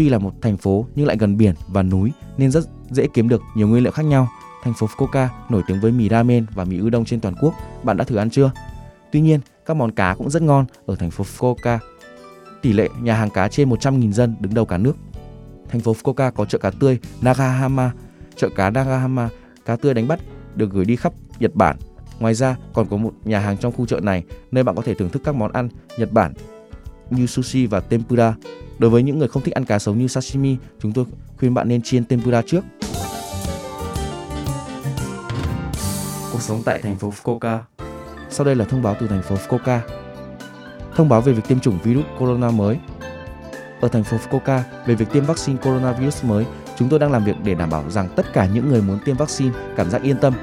tuy là một thành phố nhưng lại gần biển và núi nên rất dễ kiếm được nhiều nguyên liệu khác nhau. Thành phố Fukuoka nổi tiếng với mì ramen và mì udon trên toàn quốc. Bạn đã thử ăn chưa? Tuy nhiên, các món cá cũng rất ngon ở thành phố Fukuoka. Tỷ lệ nhà hàng cá trên 100.000 dân đứng đầu cả nước. Thành phố Fukuoka có chợ cá tươi Nagahama. Chợ cá Nagahama, cá tươi đánh bắt được gửi đi khắp Nhật Bản. Ngoài ra, còn có một nhà hàng trong khu chợ này nơi bạn có thể thưởng thức các món ăn Nhật Bản như sushi và tempura. Đối với những người không thích ăn cá sống như sashimi, chúng tôi khuyên bạn nên chiên tempura trước. Cuộc sống tại thành phố Fukuoka Sau đây là thông báo từ thành phố Fukuoka. Thông báo về việc tiêm chủng virus corona mới. Ở thành phố Fukuoka, về việc tiêm vaccine coronavirus mới, chúng tôi đang làm việc để đảm bảo rằng tất cả những người muốn tiêm vaccine cảm giác yên tâm.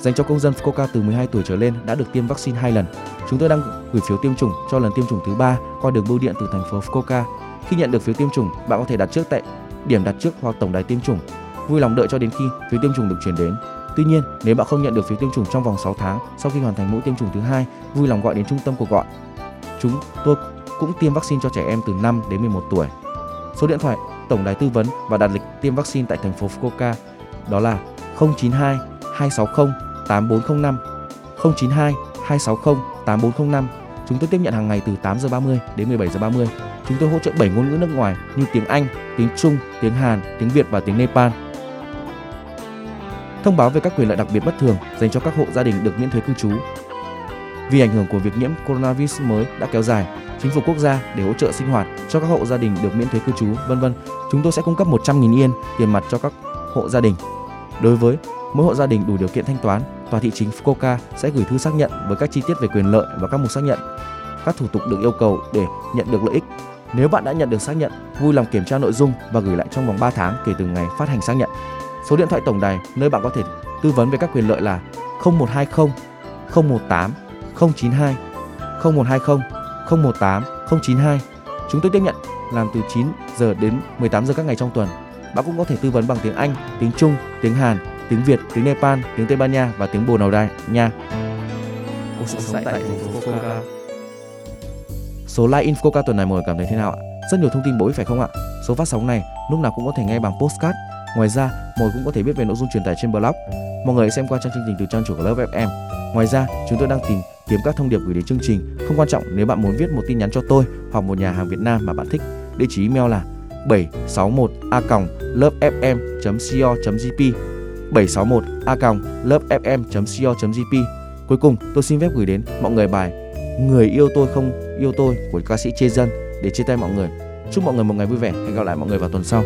Dành cho công dân Fukuoka từ 12 tuổi trở lên đã được tiêm vaccine 2 lần. Chúng tôi đang gửi phiếu tiêm chủng cho lần tiêm chủng thứ ba qua đường bưu điện từ thành phố Fukuoka. Khi nhận được phiếu tiêm chủng, bạn có thể đặt trước tại điểm đặt trước hoặc tổng đài tiêm chủng. Vui lòng đợi cho đến khi phiếu tiêm chủng được chuyển đến. Tuy nhiên, nếu bạn không nhận được phiếu tiêm chủng trong vòng 6 tháng sau khi hoàn thành mũi tiêm chủng thứ hai, vui lòng gọi đến trung tâm cuộc gọi. Chúng tôi cũng tiêm vaccine cho trẻ em từ 5 đến 11 tuổi. Số điện thoại tổng đài tư vấn và đặt lịch tiêm vaccine tại thành phố Fukuoka đó là 092 260 8405 092 260 8405. Chúng tôi tiếp nhận hàng ngày từ 8 giờ 30 đến 17 giờ 30. Chúng tôi hỗ trợ 7 ngôn ngữ nước ngoài như tiếng Anh, tiếng Trung, tiếng Hàn, tiếng Việt và tiếng Nepal. Thông báo về các quyền lợi đặc biệt bất thường dành cho các hộ gia đình được miễn thuế cư trú. Vì ảnh hưởng của việc nhiễm coronavirus mới đã kéo dài, chính phủ quốc gia để hỗ trợ sinh hoạt cho các hộ gia đình được miễn thuế cư trú, vân vân, chúng tôi sẽ cung cấp 100.000 yên tiền mặt cho các hộ gia đình. Đối với mỗi hộ gia đình đủ điều kiện thanh toán, tòa thị chính Fukuoka sẽ gửi thư xác nhận với các chi tiết về quyền lợi và các mục xác nhận, các thủ tục được yêu cầu để nhận được lợi ích. Nếu bạn đã nhận được xác nhận, vui lòng kiểm tra nội dung và gửi lại trong vòng 3 tháng kể từ ngày phát hành xác nhận. Số điện thoại tổng đài nơi bạn có thể tư vấn về các quyền lợi là 0120 018 092 0120 018 092. Chúng tôi tiếp nhận làm từ 9 giờ đến 18 giờ các ngày trong tuần. Bạn cũng có thể tư vấn bằng tiếng Anh, tiếng Trung, tiếng Hàn, tiếng Việt, tiếng Nepal, tiếng Tây Ban Nha và tiếng Bồ Đào Đai nha. Cuộc sống tại thành phố Fukuoka. Số like Infoca tuần này mọi người cảm thấy thế nào ạ? Rất nhiều thông tin bổ ích phải không ạ? Số phát sóng này lúc nào cũng có thể nghe bằng postcard. Ngoài ra, mọi người cũng có thể biết về nội dung truyền tải trên blog. Mọi người hãy xem qua trang chương trình từ trang chủ của Love FM. Ngoài ra, chúng tôi đang tìm kiếm các thông điệp gửi đến chương trình. Không quan trọng nếu bạn muốn viết một tin nhắn cho tôi hoặc một nhà hàng Việt Nam mà bạn thích. Địa chỉ email là 761 a lovefm.co.jp 761 a lovefm.co.jp Cuối cùng, tôi xin phép gửi đến mọi người bài Người yêu tôi không yêu tôi của ca sĩ Chê Dân để chia tay mọi người. Chúc mọi người một ngày vui vẻ. Hẹn gặp lại mọi người vào tuần sau.